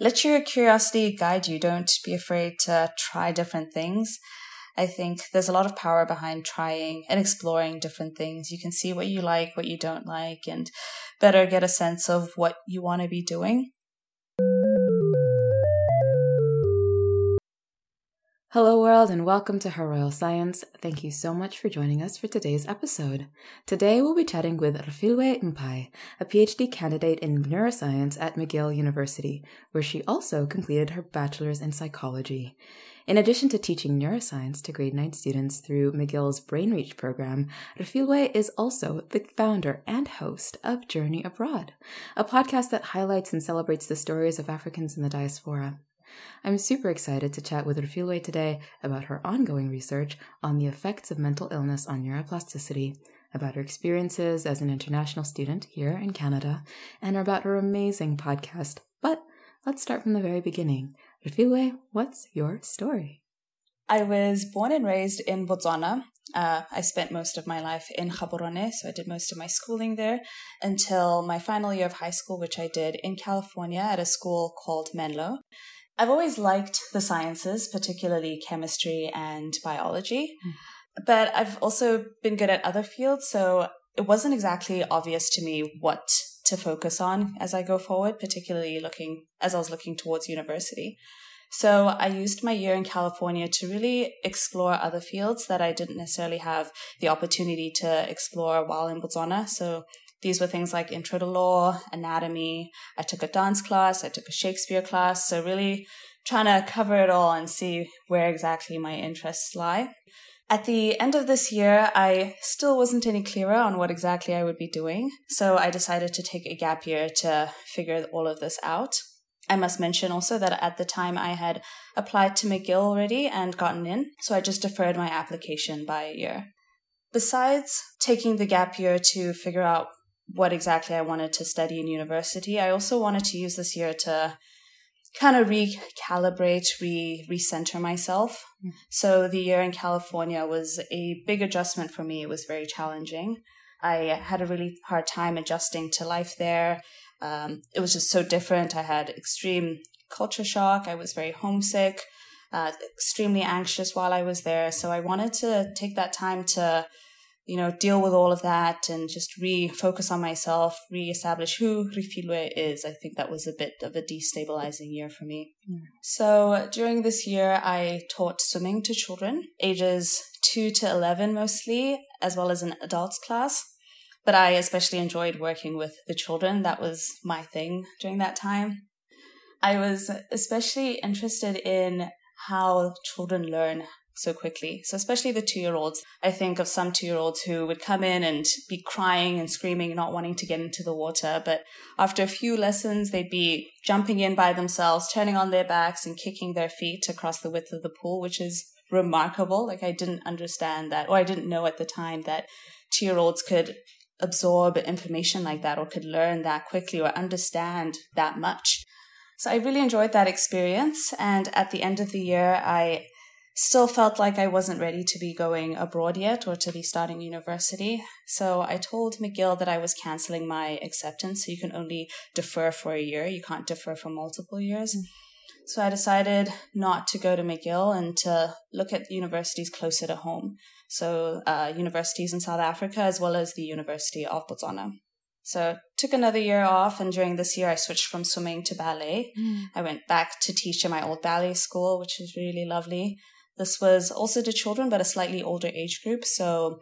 let your curiosity guide you. Don't be afraid to try different things. I think there's a lot of power behind trying and exploring different things. You can see what you like, what you don't like, and better get a sense of what you want to be doing. Hello, world, and welcome to Her Royal Science. Thank you so much for joining us for today's episode. Today, we'll be chatting with Refilwe Mpai, a PhD candidate in neuroscience at McGill University, where she also completed her bachelor's in psychology. In addition to teaching neuroscience to grade 9 students through McGill's BrainReach program, Refilwe is also the founder and host of Journey Abroad, a podcast that highlights and celebrates the stories of Africans in the diaspora. I'm super excited to chat with Refilwe today about her ongoing research on the effects of mental illness on neuroplasticity, about her experiences as an international student here in Canada, and about her amazing podcast. But let's start from the very beginning. Refilwe, what's your story? I was born and raised in Botswana. Uh, I spent most of my life in Gaborone, so I did most of my schooling there until my final year of high school, which I did in California at a school called Menlo. I've always liked the sciences, particularly chemistry and biology, mm. but I've also been good at other fields. So it wasn't exactly obvious to me what to focus on as I go forward, particularly looking as I was looking towards university. So I used my year in California to really explore other fields that I didn't necessarily have the opportunity to explore while in Botswana. So these were things like intro to law, anatomy. I took a dance class. I took a Shakespeare class. So really trying to cover it all and see where exactly my interests lie. At the end of this year, I still wasn't any clearer on what exactly I would be doing. So I decided to take a gap year to figure all of this out. I must mention also that at the time I had applied to McGill already and gotten in, so I just deferred my application by a year. Besides taking the gap year to figure out what exactly I wanted to study in university. I also wanted to use this year to kind of recalibrate, re recenter myself. Mm. So the year in California was a big adjustment for me. It was very challenging. I had a really hard time adjusting to life there. Um, it was just so different. I had extreme culture shock. I was very homesick, uh, extremely anxious while I was there. So I wanted to take that time to you know, deal with all of that and just refocus on myself, reestablish who Refilwe is. I think that was a bit of a destabilizing year for me. Mm. So during this year, I taught swimming to children, ages 2 to 11 mostly, as well as an adults class. But I especially enjoyed working with the children. That was my thing during that time. I was especially interested in how children learn so quickly. So especially the two year olds. I think of some two year olds who would come in and be crying and screaming, not wanting to get into the water. But after a few lessons, they'd be jumping in by themselves, turning on their backs and kicking their feet across the width of the pool, which is remarkable. Like I didn't understand that, or I didn't know at the time that two year olds could absorb information like that or could learn that quickly or understand that much. So I really enjoyed that experience. And at the end of the year, I still felt like I wasn't ready to be going abroad yet or to be starting university. So I told McGill that I was canceling my acceptance. So you can only defer for a year, you can't defer for multiple years. Mm. So I decided not to go to McGill and to look at universities closer to home. So uh, universities in South Africa as well as the University of Botswana. So took another year off, and during this year, I switched from swimming to ballet. Mm. I went back to teach in my old ballet school, which was really lovely. This was also to children, but a slightly older age group. So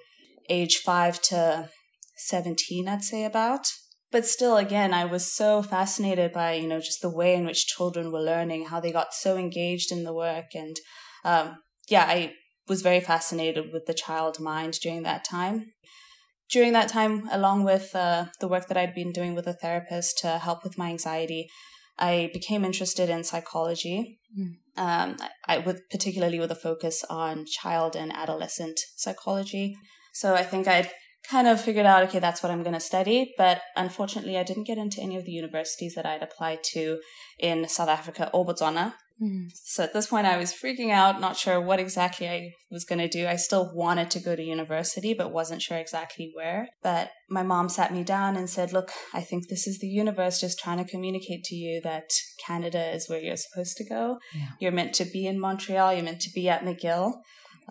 age five to 17, I'd say about. But still, again, I was so fascinated by, you know, just the way in which children were learning, how they got so engaged in the work. And um, yeah, I was very fascinated with the child mind during that time. During that time, along with uh, the work that I'd been doing with a therapist to help with my anxiety, I became interested in psychology. Mm. Um, I, with particularly with a focus on child and adolescent psychology. So I think I'd kind of figured out, okay, that's what I'm going to study. But unfortunately, I didn't get into any of the universities that I'd applied to in South Africa or Botswana. Mm. So at this point, I was freaking out, not sure what exactly I was going to do. I still wanted to go to university, but wasn't sure exactly where. But my mom sat me down and said, Look, I think this is the universe just trying to communicate to you that Canada is where you're supposed to go. Yeah. You're meant to be in Montreal, you're meant to be at McGill.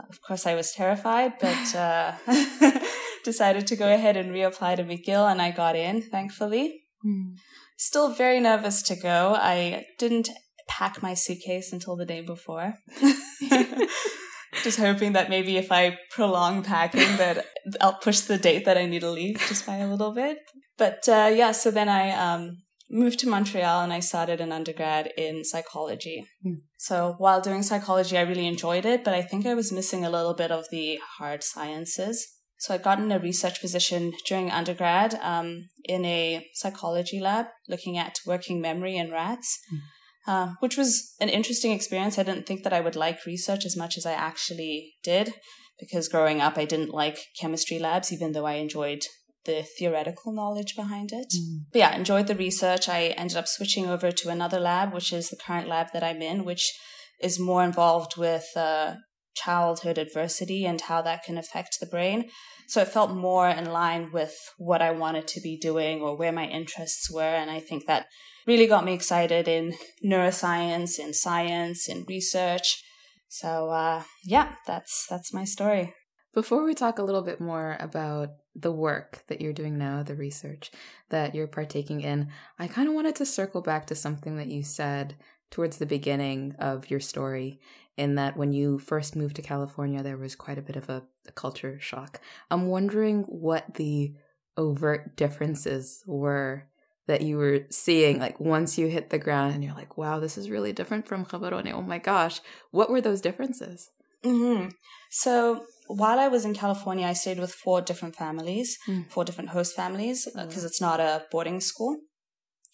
Of course, I was terrified, but uh, decided to go ahead and reapply to McGill, and I got in, thankfully. Mm. Still very nervous to go. I didn't pack my suitcase until the day before. just hoping that maybe if I prolong packing that I'll push the date that I need to leave just by a little bit. But uh, yeah, so then I um, moved to Montreal and I started an undergrad in psychology. Mm. So while doing psychology, I really enjoyed it, but I think I was missing a little bit of the hard sciences. So I got in a research position during undergrad um, in a psychology lab looking at working memory in rats. Mm uh, which was an interesting experience. I didn't think that I would like research as much as I actually did, because growing up, I didn't like chemistry labs, even though I enjoyed the theoretical knowledge behind it. Mm. But yeah, enjoyed the research. I ended up switching over to another lab, which is the current lab that I'm in, which is more involved with uh, childhood adversity and how that can affect the brain. So it felt more in line with what I wanted to be doing or where my interests were. And I think that really got me excited in neuroscience, in science, in research. So uh, yeah, that's that's my story. Before we talk a little bit more about the work that you're doing now, the research that you're partaking in, I kind of wanted to circle back to something that you said towards the beginning of your story in that when you first moved to California, there was quite a bit of a, a culture shock. I'm wondering what the overt differences were that you were seeing like once you hit the ground and you're like wow this is really different from Gaborone oh my gosh what were those differences mm-hmm. so while i was in california i stayed with four different families mm. four different host families because uh, it's not a boarding school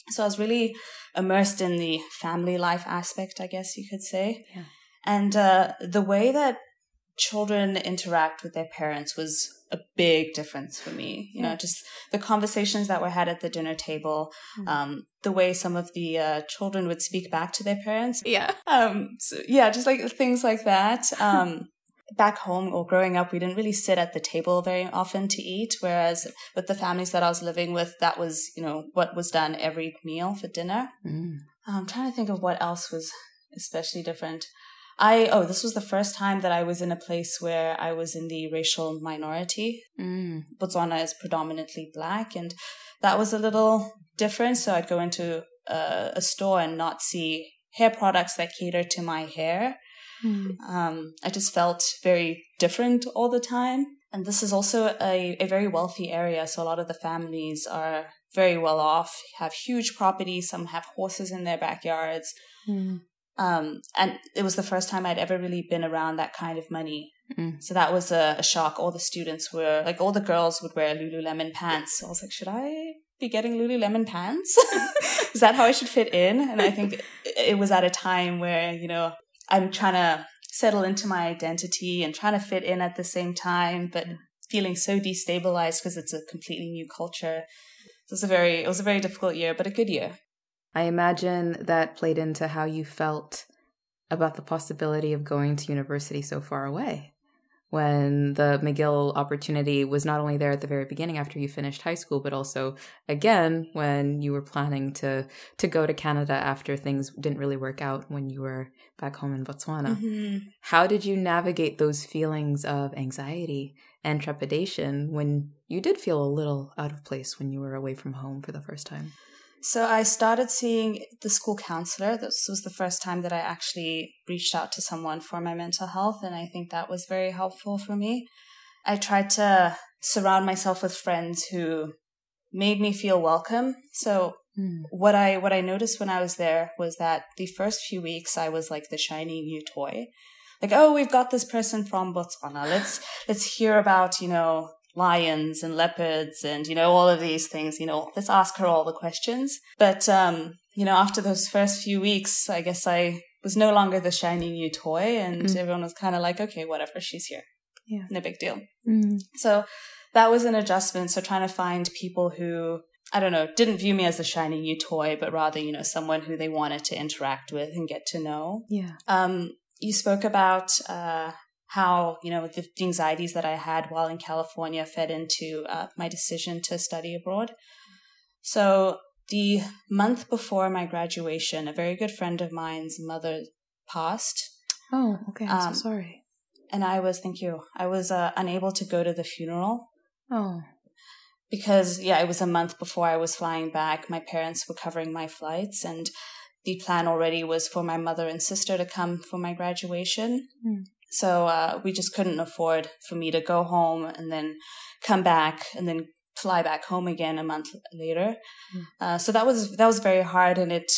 so i was really immersed in the family life aspect i guess you could say yeah. and uh, the way that children interact with their parents was a big difference for me. You know, just the conversations that were had at the dinner table, mm-hmm. um, the way some of the uh, children would speak back to their parents. Yeah. Um, so yeah, just like things like that. Um, back home or growing up, we didn't really sit at the table very often to eat. Whereas with the families that I was living with, that was, you know, what was done every meal for dinner. Mm. I'm trying to think of what else was especially different. I oh, this was the first time that I was in a place where I was in the racial minority. Mm. Botswana is predominantly black, and that was a little different. So I'd go into a, a store and not see hair products that cater to my hair. Mm. Um, I just felt very different all the time. And this is also a, a very wealthy area. So a lot of the families are very well off, have huge properties. Some have horses in their backyards. Mm. Um, and it was the first time I'd ever really been around that kind of money. Mm. So that was a, a, shock. All the students were like, all the girls would wear Lululemon pants. So I was like, should I be getting Lululemon pants? Is that how I should fit in? And I think it was at a time where, you know, I'm trying to settle into my identity and trying to fit in at the same time, but feeling so destabilized because it's a completely new culture. So it was a very, it was a very difficult year, but a good year. I imagine that played into how you felt about the possibility of going to university so far away. When the McGill opportunity was not only there at the very beginning after you finished high school, but also again when you were planning to to go to Canada after things didn't really work out when you were back home in Botswana. Mm-hmm. How did you navigate those feelings of anxiety and trepidation when you did feel a little out of place when you were away from home for the first time? So I started seeing the school counselor. This was the first time that I actually reached out to someone for my mental health, and I think that was very helpful for me. I tried to surround myself with friends who made me feel welcome. So mm. what I what I noticed when I was there was that the first few weeks I was like the shiny new toy. Like, oh, we've got this person from Botswana. Let's let's hear about, you know, lions and leopards and, you know, all of these things, you know, let's ask her all the questions. But, um, you know, after those first few weeks, I guess I was no longer the shiny new toy and mm. everyone was kind of like, okay, whatever, she's here. Yeah. No big deal. Mm. So that was an adjustment. So trying to find people who I don't know, didn't view me as a shiny new toy, but rather, you know, someone who they wanted to interact with and get to know. Yeah. Um, you spoke about uh, how, you know, the, anxieties that I had while in California fed into uh, my decision to study abroad. So, the month before my graduation, a very good friend of mine's mother passed. Oh, okay. I'm um, so sorry. And I was, thank you, I was uh, unable to go to the funeral. Oh because yeah, it was a month before I was flying back. My parents were covering my flights, and the plan already was for my mother and sister to come for my graduation. Mm. So uh, we just couldn't afford for me to go home and then come back and then fly back home again a month later. Mm. Uh, so that was that was very hard, and it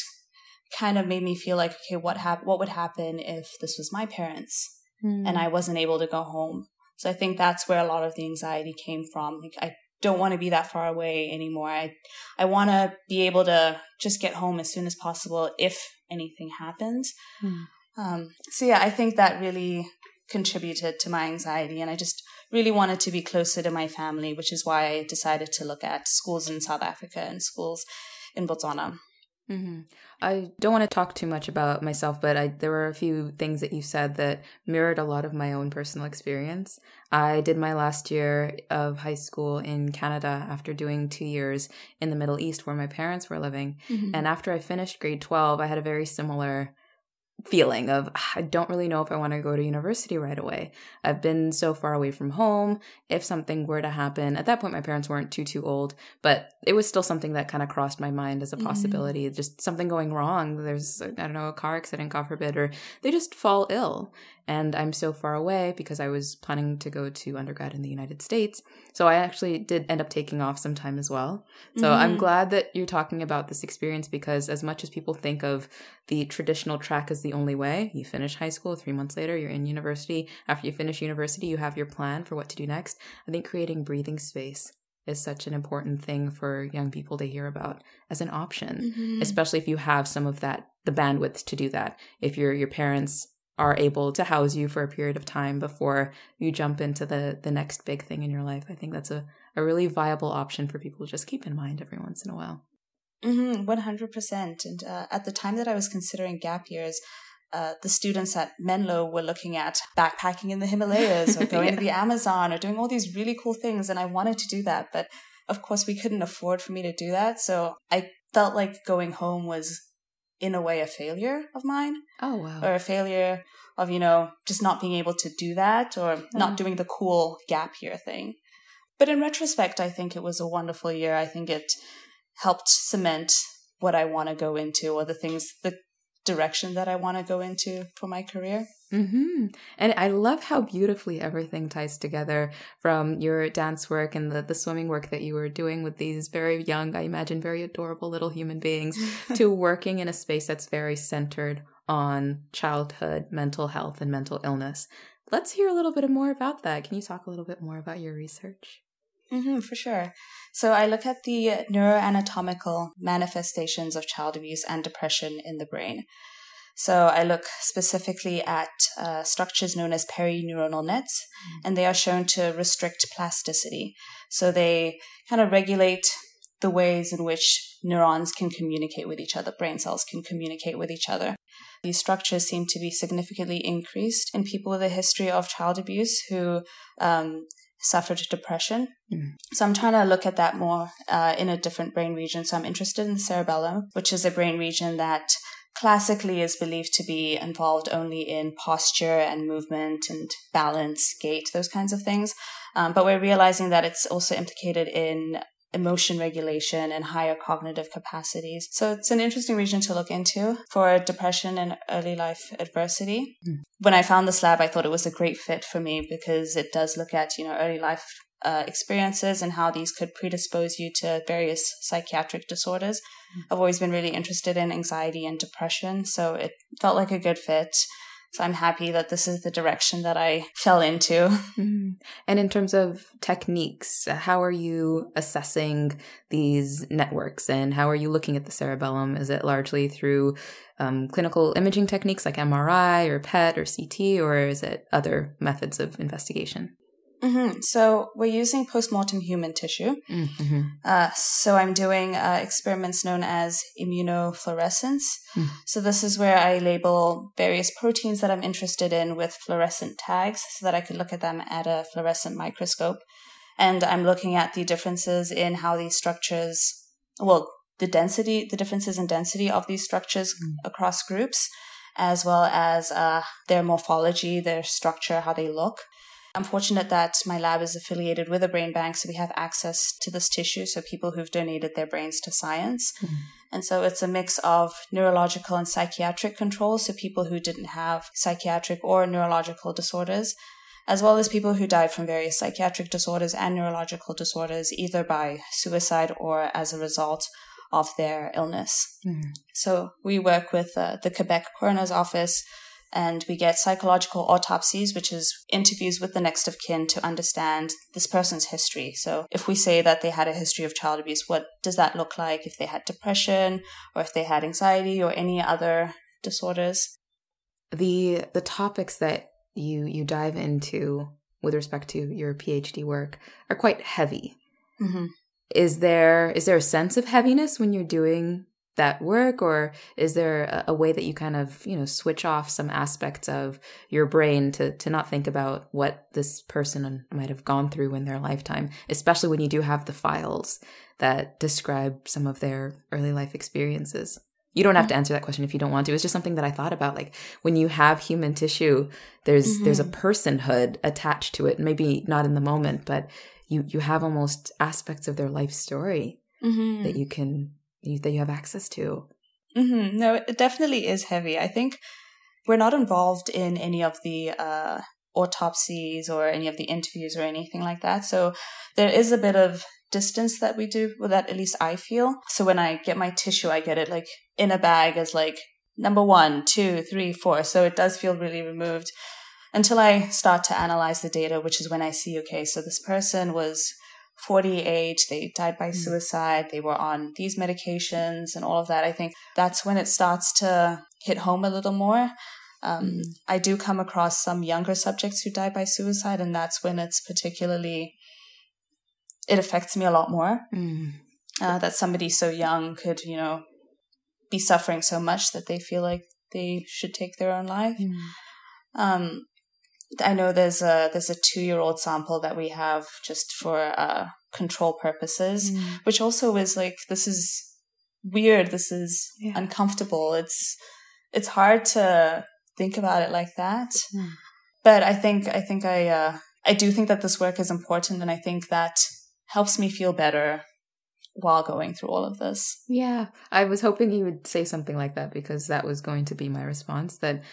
kind of made me feel like, okay, what hap- what would happen if this was my parents mm. and I wasn't able to go home? So I think that's where a lot of the anxiety came from. Like I don't want to be that far away anymore. I I want to be able to just get home as soon as possible if anything happens. Mm. Um, so yeah, I think that really contributed to my anxiety, and I just really wanted to be closer to my family, which is why I decided to look at schools in South Africa and schools in Botswana. Mm-hmm. I don't want to talk too much about myself, but I, there were a few things that you said that mirrored a lot of my own personal experience. I did my last year of high school in Canada after doing two years in the Middle East where my parents were living. Mm-hmm. And after I finished grade 12, I had a very similar feeling of I don't really know if I want to go to university right away. I've been so far away from home. If something were to happen, at that point my parents weren't too too old, but it was still something that kind of crossed my mind as a mm-hmm. possibility. Mm-hmm. Just something going wrong. There's I don't know a car accident, God forbid, or they just fall ill and I'm so far away because I was planning to go to undergrad in the United States. So I actually did end up taking off some time as well. So mm-hmm. I'm glad that you're talking about this experience because as much as people think of the traditional track as the only way, you finish high school, three months later, you're in university. After you finish university, you have your plan for what to do next. I think creating breathing space is such an important thing for young people to hear about as an option, mm-hmm. especially if you have some of that the bandwidth to do that. If your your parents are able to house you for a period of time before you jump into the the next big thing in your life. I think that's a, a really viable option for people to just keep in mind every once in a while. Mm-hmm, 100%. And uh, at the time that I was considering gap years, uh, the students at Menlo were looking at backpacking in the Himalayas or going yeah. to the Amazon or doing all these really cool things. And I wanted to do that. But of course, we couldn't afford for me to do that. So I felt like going home was in a way a failure of mine. Oh wow. Or a failure of, you know, just not being able to do that or oh. not doing the cool gap year thing. But in retrospect, I think it was a wonderful year. I think it helped cement what I want to go into or the things, the direction that I want to go into for my career. Mm-hmm. And I love how beautifully everything ties together from your dance work and the, the swimming work that you were doing with these very young, I imagine, very adorable little human beings to working in a space that's very centered on childhood mental health and mental illness. Let's hear a little bit more about that. Can you talk a little bit more about your research? Mm-hmm, for sure. So I look at the neuroanatomical manifestations of child abuse and depression in the brain. So I look specifically at uh, structures known as perineuronal nets, mm-hmm. and they are shown to restrict plasticity. So they kind of regulate the ways in which neurons can communicate with each other, brain cells can communicate with each other. These structures seem to be significantly increased in people with a history of child abuse who um, suffered depression. Mm. So I'm trying to look at that more uh, in a different brain region. So I'm interested in the cerebellum, which is a brain region that classically is believed to be involved only in posture and movement and balance, gait, those kinds of things. Um, but we're realizing that it's also implicated in emotion regulation and higher cognitive capacities. So it's an interesting region to look into for depression and early life adversity. Mm. When I found this lab, I thought it was a great fit for me because it does look at, you know, early life uh, experiences and how these could predispose you to various psychiatric disorders. Mm. I've always been really interested in anxiety and depression, so it felt like a good fit. So I'm happy that this is the direction that I fell into. Mm-hmm. And in terms of techniques, how are you assessing these networks and how are you looking at the cerebellum? Is it largely through um, clinical imaging techniques like MRI or PET or CT, or is it other methods of investigation? Mm-hmm. So we're using postmortem human tissue. Mm-hmm. Uh, so I'm doing uh, experiments known as immunofluorescence. Mm. So this is where I label various proteins that I'm interested in with fluorescent tags so that I could look at them at a fluorescent microscope. And I'm looking at the differences in how these structures, well, the density, the differences in density of these structures mm. across groups, as well as uh, their morphology, their structure, how they look. I'm fortunate that my lab is affiliated with a brain bank, so we have access to this tissue. So people who've donated their brains to science. Mm-hmm. And so it's a mix of neurological and psychiatric controls. So people who didn't have psychiatric or neurological disorders, as well as people who died from various psychiatric disorders and neurological disorders, either by suicide or as a result of their illness. Mm-hmm. So we work with uh, the Quebec Coroner's Office and we get psychological autopsies, which is interviews with the next of kin to understand this person's history. So if we say that they had a history of child abuse, what does that look like if they had depression or if they had anxiety or any other disorders? The the topics that you you dive into with respect to your PhD work are quite heavy. Mm-hmm. Is there is there a sense of heaviness when you're doing that work or is there a, a, way that you kind of you know switch off some aspects of your brain to to not think about what this person might have gone through in their lifetime especially when you do have the files that describe some of their early life experiences you don't have to answer that question if you don't want to it's just something that i thought about like when you have human tissue there's mm-hmm. there's a personhood attached to it maybe not in the moment but you you have almost aspects of their life story mm-hmm. that you can that you have access to. Mm-hmm. No, it definitely is heavy. I think we're not involved in any of the uh, autopsies or any of the interviews or anything like that. So there is a bit of distance that we do with that, at least I feel. So when I get my tissue, I get it like in a bag as like number one, two, three, four. So it does feel really removed until I start to analyze the data, which is when I see, okay, so this person was 48, they died by hmm. suicide, they were on these medications and all of that. I think that's when it starts to hit home a little more. Um, mm. I do come across some younger subjects who die by suicide, and that's when it's particularly, it affects me a lot more. Mm. Uh, that somebody so young could, you know, be suffering so much that they feel like they should take their own life. Mm. Um, I know there's a there's a two year old sample that we have just for uh, control purposes, mm. which also is like this is weird. This is yeah. uncomfortable. It's it's hard to think about it like that. Mm. But I think I think I uh, I do think that this work is important, and I think that helps me feel better while going through all of this. Yeah, I was hoping you would say something like that because that was going to be my response. That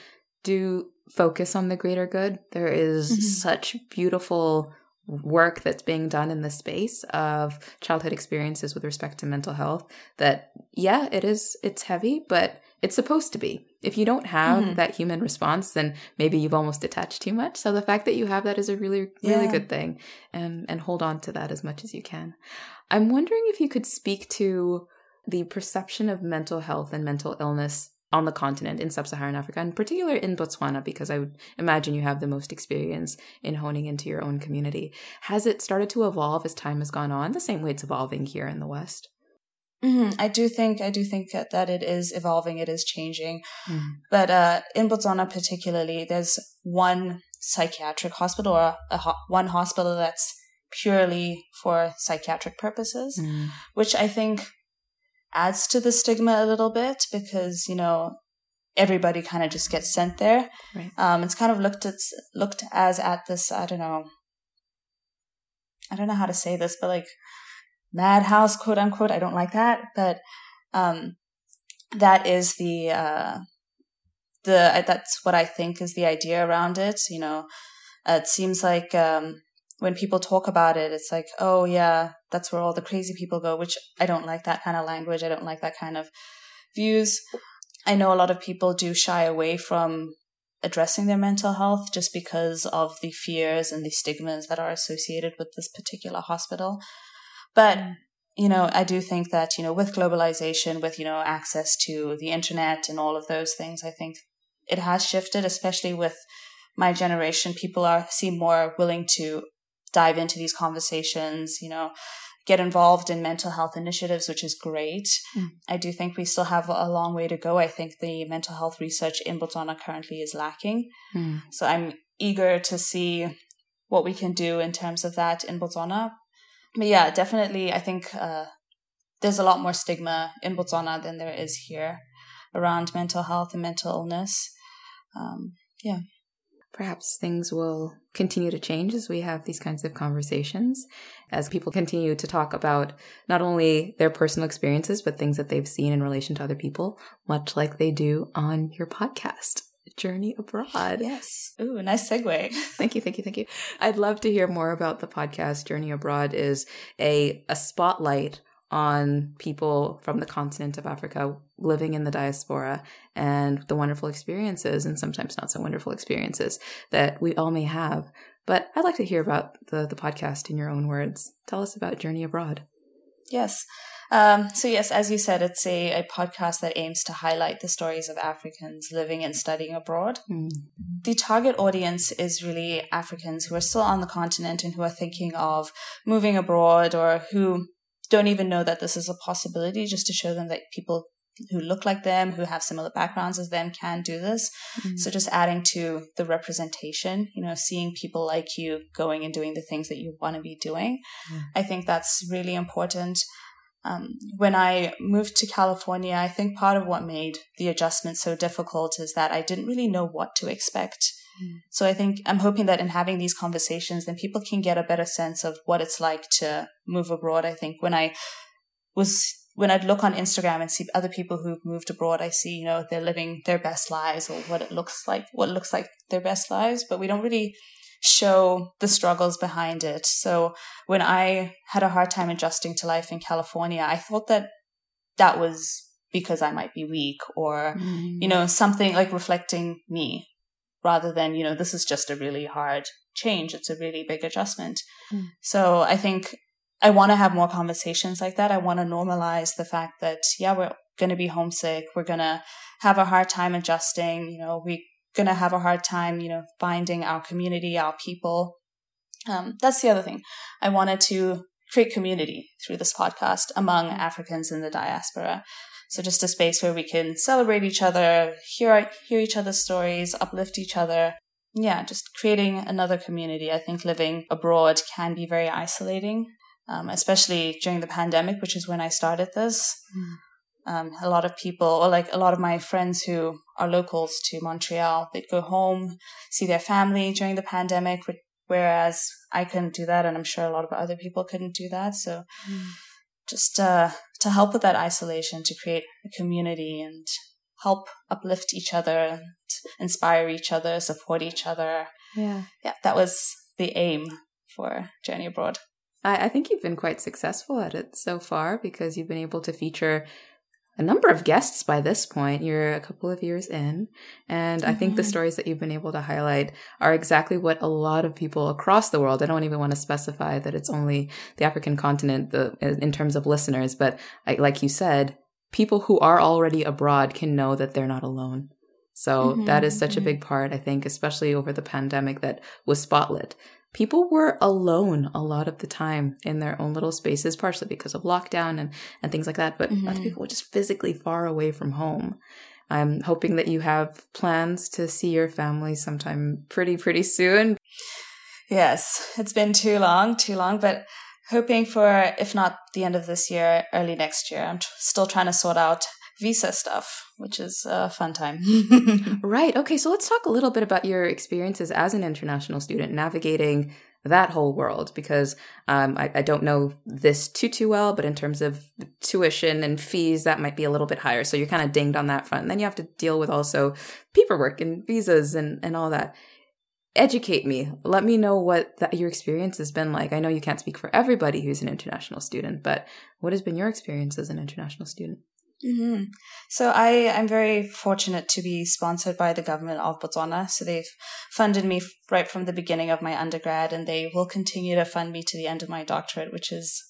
do focus on the greater good. There is mm-hmm. such beautiful work that's being done in the space of childhood experiences with respect to mental health that yeah it is it's heavy but it's supposed to be if you don't have mm-hmm. that human response then maybe you've almost detached too much so the fact that you have that is a really really yeah. good thing and and hold on to that as much as you can i'm wondering if you could speak to the perception of mental health and mental illness on the continent in sub-Saharan Africa, and particularly in Botswana, because I would imagine you have the most experience in honing into your own community. Has it started to evolve as time has gone on, the same way it's evolving here in the West? Mm-hmm. I do think I do think that it is evolving. It is changing, mm. but uh, in Botswana particularly, there's one psychiatric hospital or a ho- one hospital that's purely for psychiatric purposes, mm. which I think adds to the stigma a little bit because you know everybody kind of just gets sent there. Right. Um, it's kind of looked at looked as at this I don't know I don't know how to say this, but like madhouse quote unquote. I don't like that, but um, that is the uh, the that's what I think is the idea around it. You know, it seems like um, when people talk about it, it's like, oh yeah, that's where all the crazy people go, which I don't like that kind of language. I don't like that kind of views. I know a lot of people do shy away from addressing their mental health just because of the fears and the stigmas that are associated with this particular hospital. But, mm. you know, I do think that, you know, with globalization, with, you know, access to the internet and all of those things, I think it has shifted, especially with my generation. People are seem more willing to dive into these conversations, you know, get involved in mental health initiatives, which is great. Mm. I do think we still have a long way to go. I think the mental health research in Botswana currently is lacking. Mm. So I'm eager to see what we can do in terms of that in Botswana. But yeah, definitely, I think uh, there's a lot more stigma in Botswana than there is here around mental health and mental illness. Um, yeah. Perhaps things will continue to change as we have these kinds of conversations, as people continue to talk about not only their personal experiences, but things that they've seen in relation to other people, much like they do on your podcast. Journey Abroad. Yes. Ooh, nice segue. thank you, thank you, thank you. I'd love to hear more about the podcast. Journey Abroad is a a spotlight on people from the continent of Africa living in the diaspora and the wonderful experiences and sometimes not so wonderful experiences that we all may have. But I'd like to hear about the, the podcast in your own words. Tell us about Journey Abroad. Yes. Um, so, yes, as you said, it's a, a podcast that aims to highlight the stories of Africans living and studying abroad. Mm. The target audience is really Africans who are still on the continent and who are thinking of moving abroad or who don't even know that this is a possibility just to show them that people who look like them, who have similar backgrounds as them can do this. Mm-hmm. So just adding to the representation, you know, seeing people like you going and doing the things that you want to be doing. Mm-hmm. I think that's really important. Um, when I moved to California, I think part of what made the adjustment so difficult is that I didn't really know what to expect. Mm. So I think I'm hoping that in having these conversations, then people can get a better sense of what it's like to move abroad. I think when I was when I'd look on Instagram and see other people who've moved abroad, I see, you know, they're living their best lives or what it looks like, what looks like their best lives, but we don't really show the struggles behind it. So when I had a hard time adjusting to life in California, I thought that that was because I might be weak or, mm. you know, something like reflecting me rather than, you know, this is just a really hard change. It's a really big adjustment. Mm. So I think I want to have more conversations like that. I want to normalize the fact that, yeah, we're going to be homesick. We're going to have a hard time adjusting. You know, we're going to have a hard time, you know, finding our community, our people. Um, that's the other thing. I wanted to create community through this podcast among Africans in the diaspora. So just a space where we can celebrate each other, hear hear each other's stories, uplift each other. Yeah, just creating another community. I think living abroad can be very isolating, um, especially during the pandemic, which is when I started this. Mm. Um, a lot of people, or like a lot of my friends who are locals to Montreal, they'd go home, see their family during the pandemic, whereas I couldn't do that, and I'm sure a lot of other people couldn't do that. So. Mm just uh, to help with that isolation, to create a community and help uplift each other and inspire each other, support each other. Yeah. Yeah, that was the aim for Journey Abroad. I, I think you've been quite successful at it so far because you've been able to feature a number of guests by this point. You're a couple of years in. And mm-hmm. I think the mm-hmm. stories that you've been able to highlight are exactly what a lot of people across the world, I don't even want to specify that it's only the African continent the, in terms of listeners, but I, like you said, people who are already abroad can know that they're not alone. So mm-hmm, that is such mm-hmm. a big part, I think, especially over the pandemic that was spotlit people were alone a lot of the time in their own little spaces, partially because of lockdown and, and things like that. But mm-hmm. other people were just physically far away from home. I'm hoping that you have plans to see your family sometime pretty, pretty soon. Yes, it's been too long, too long, but hoping for, if not the end of this year, early next year. I'm t- still trying to sort out visa stuff, which is a fun time. right. Okay. So let's talk a little bit about your experiences as an international student navigating that whole world because um, I, I, don't know this too too well, but in terms of tuition and fees, that might be a little bit higher. So you're kind of dinged on that front. And then you have to deal with also paperwork and visas and, and all that. Educate me. Let me know what that, your experience has been like. I know you can't speak for everybody who's an international student, but what has been your experience as an international student? Mm-hmm. So I I'm very fortunate to be sponsored by the government of Botswana. So they've funded me right from the beginning of my undergrad, and they will continue to fund me to the end of my doctorate, which is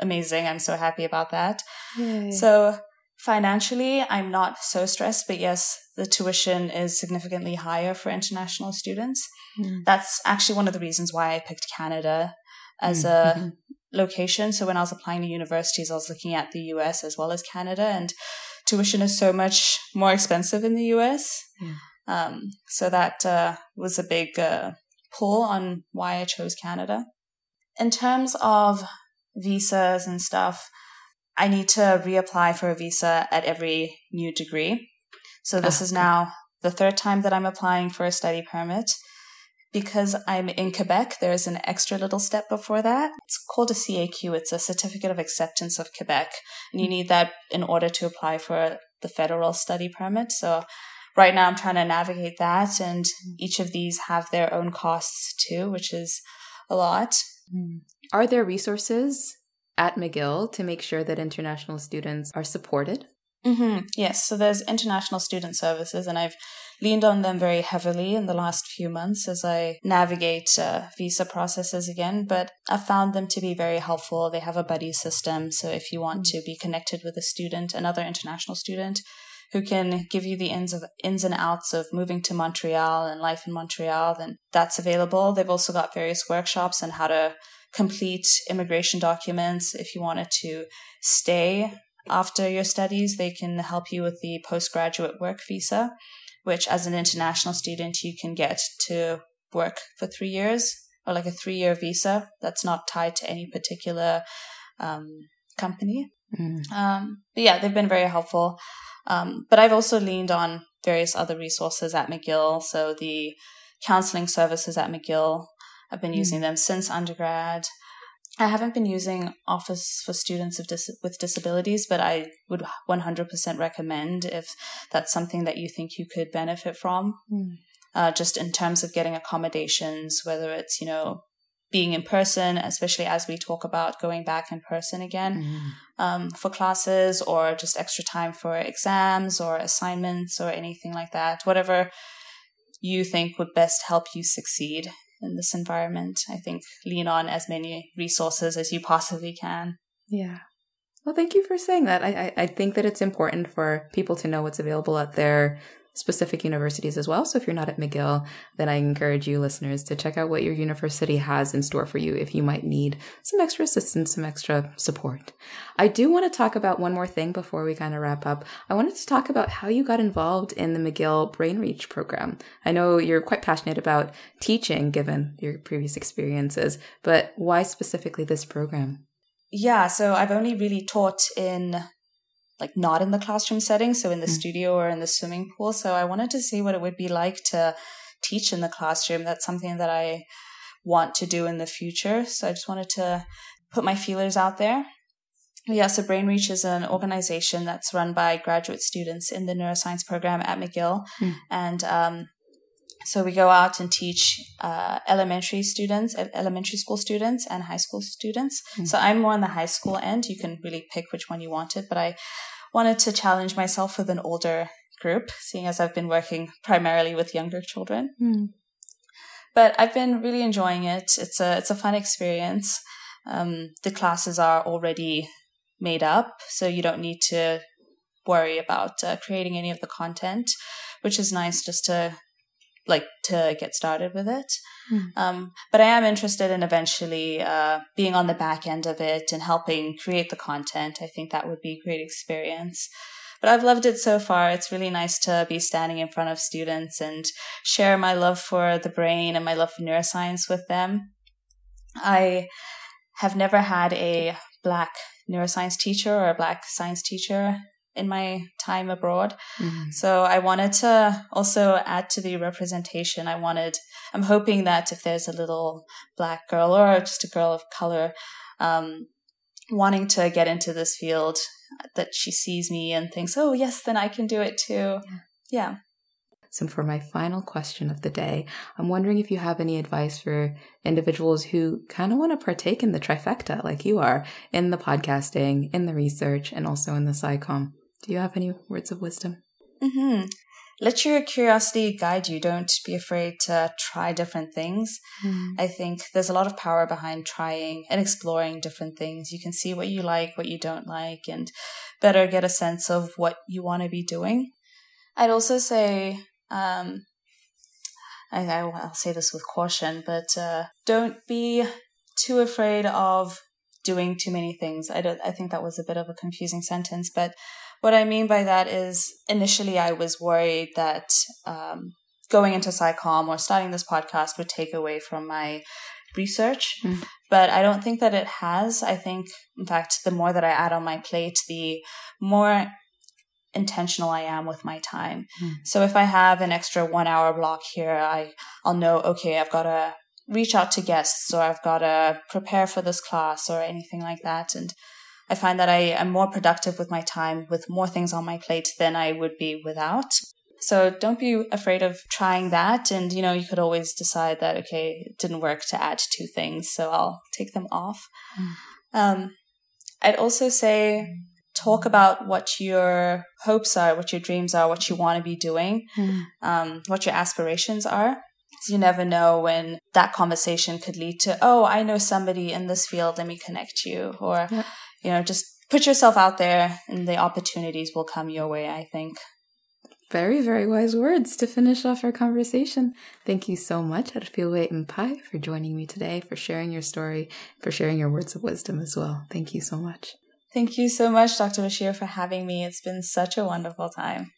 amazing. I'm so happy about that. Yay. So Financially, I'm not so stressed, but yes, the tuition is significantly higher for international students. Mm. That's actually one of the reasons why I picked Canada as mm. a mm-hmm. Location. So when I was applying to universities, I was looking at the US as well as Canada, and tuition is so much more expensive in the US. Yeah. Um, so that uh, was a big uh, pull on why I chose Canada. In terms of visas and stuff, I need to reapply for a visa at every new degree. So this oh, is now the third time that I'm applying for a study permit. Because I'm in Quebec, there's an extra little step before that. It's called a CAQ. It's a Certificate of Acceptance of Quebec. And you need that in order to apply for the federal study permit. So right now I'm trying to navigate that and each of these have their own costs too, which is a lot. Hmm. Are there resources at McGill to make sure that international students are supported? Mm-hmm. Yes, so there's international student services, and I've leaned on them very heavily in the last few months as I navigate uh, visa processes again. But I've found them to be very helpful. They have a buddy system, so if you want to be connected with a student, another international student, who can give you the ins of ins and outs of moving to Montreal and life in Montreal, then that's available. They've also got various workshops on how to complete immigration documents. If you wanted to stay after your studies, they can help you with the postgraduate work visa, which as an international student, you can get to work for three years or like a three year visa that's not tied to any particular um, company. Mm. Um, but yeah, they've been very helpful. Um, but I've also leaned on various other resources at McGill. So the counseling services at McGill, I've been mm. using them since undergrad. I haven't been using Office for Students dis- with Disabilities, but I would 100% recommend if that's something that you think you could benefit from. Mm. Uh, just in terms of getting accommodations, whether it's, you know, being in person, especially as we talk about going back in person again mm. um, for classes or just extra time for exams or assignments or anything like that. Whatever you think would best help you succeed in this environment. I think lean on as many resources as you possibly can. Yeah. Well, thank you for saying that. I, I, I think that it's important for people to know what's available at their specific universities as well. So if you're not at McGill, then I encourage you listeners to check out what your university has in store for you if you might need some extra assistance, some extra support. I do want to talk about one more thing before we kind of wrap up. I wanted to talk about how you got involved in the McGill Brain Reach program. I know you're quite passionate about teaching given your previous experiences, but why specifically this program? Yeah, so I've only really taught in like not in the classroom setting, so in the mm. studio or in the swimming pool. So I wanted to see what it would be like to teach in the classroom. That's something that I want to do in the future. So I just wanted to put my feelers out there. Yeah, so BrainReach is an organization that's run by graduate students in the neuroscience program at McGill. Mm. And um, so we go out and teach uh, elementary students, elementary school students, and high school students. Mm. So I'm more on the high school end. You can really pick which one you wanted, but I wanted to challenge myself with an older group, seeing as I've been working primarily with younger children. Mm. But I've been really enjoying it. It's a it's a fun experience. Um, the classes are already made up, so you don't need to worry about uh, creating any of the content, which is nice just to like to get started with it. Mm. Um, but I am interested in eventually uh, being on the back end of it and helping create the content. I think that would be a great experience. But I've loved it so far. It's really nice to be standing in front of students and share my love for the brain and my love for neuroscience with them. I have never had a black neuroscience teacher or a black science teacher in my time abroad. Mm-hmm. So I wanted to also add to the representation. I wanted, I'm hoping that if there's a little black girl or just a girl of color, um, wanting to get into this field, that she sees me and thinks, oh, yes, then I can do it too. Yeah. yeah. So, for my final question of the day, I'm wondering if you have any advice for individuals who kind of want to partake in the trifecta like you are in the podcasting, in the research, and also in the SciComm. Do you have any words of wisdom? Mm-hmm. let your curiosity guide you. Don't be afraid to try different things. Mm. I think there's a lot of power behind trying and exploring different things. You can see what you like, what you don't like, and better get a sense of what you want to be doing. I'd also say, um, I, I'll say this with caution, but uh, don't be too afraid of doing too many things. I don't, I think that was a bit of a confusing sentence, but what I mean by that is initially I was worried that um, going into SciComm or starting this podcast would take away from my research, mm. but I don't think that it has. I think, in fact, the more that I add on my plate, the more intentional I am with my time. Mm. So if I have an extra one hour block here, I, I'll know, okay, I've got to reach out to guests or I've got to prepare for this class or anything like that. And I find that I am more productive with my time with more things on my plate than I would be without. So don't be afraid of trying that. And, you know, you could always decide that, okay, it didn't work to add two things, so I'll take them off. Mm. Um, I'd also say talk about what your hopes are, what your dreams are, what you want to be doing, mm. um, what your aspirations are. You never know when that conversation could lead to, oh, I know somebody in this field, let me connect you. Or, yep. You know, just put yourself out there and the opportunities will come your way, I think. Very, very wise words to finish off our conversation. Thank you so much, Arfilwe Mpai, for joining me today, for sharing your story, for sharing your words of wisdom as well. Thank you so much. Thank you so much, Dr. Bashir, for having me. It's been such a wonderful time.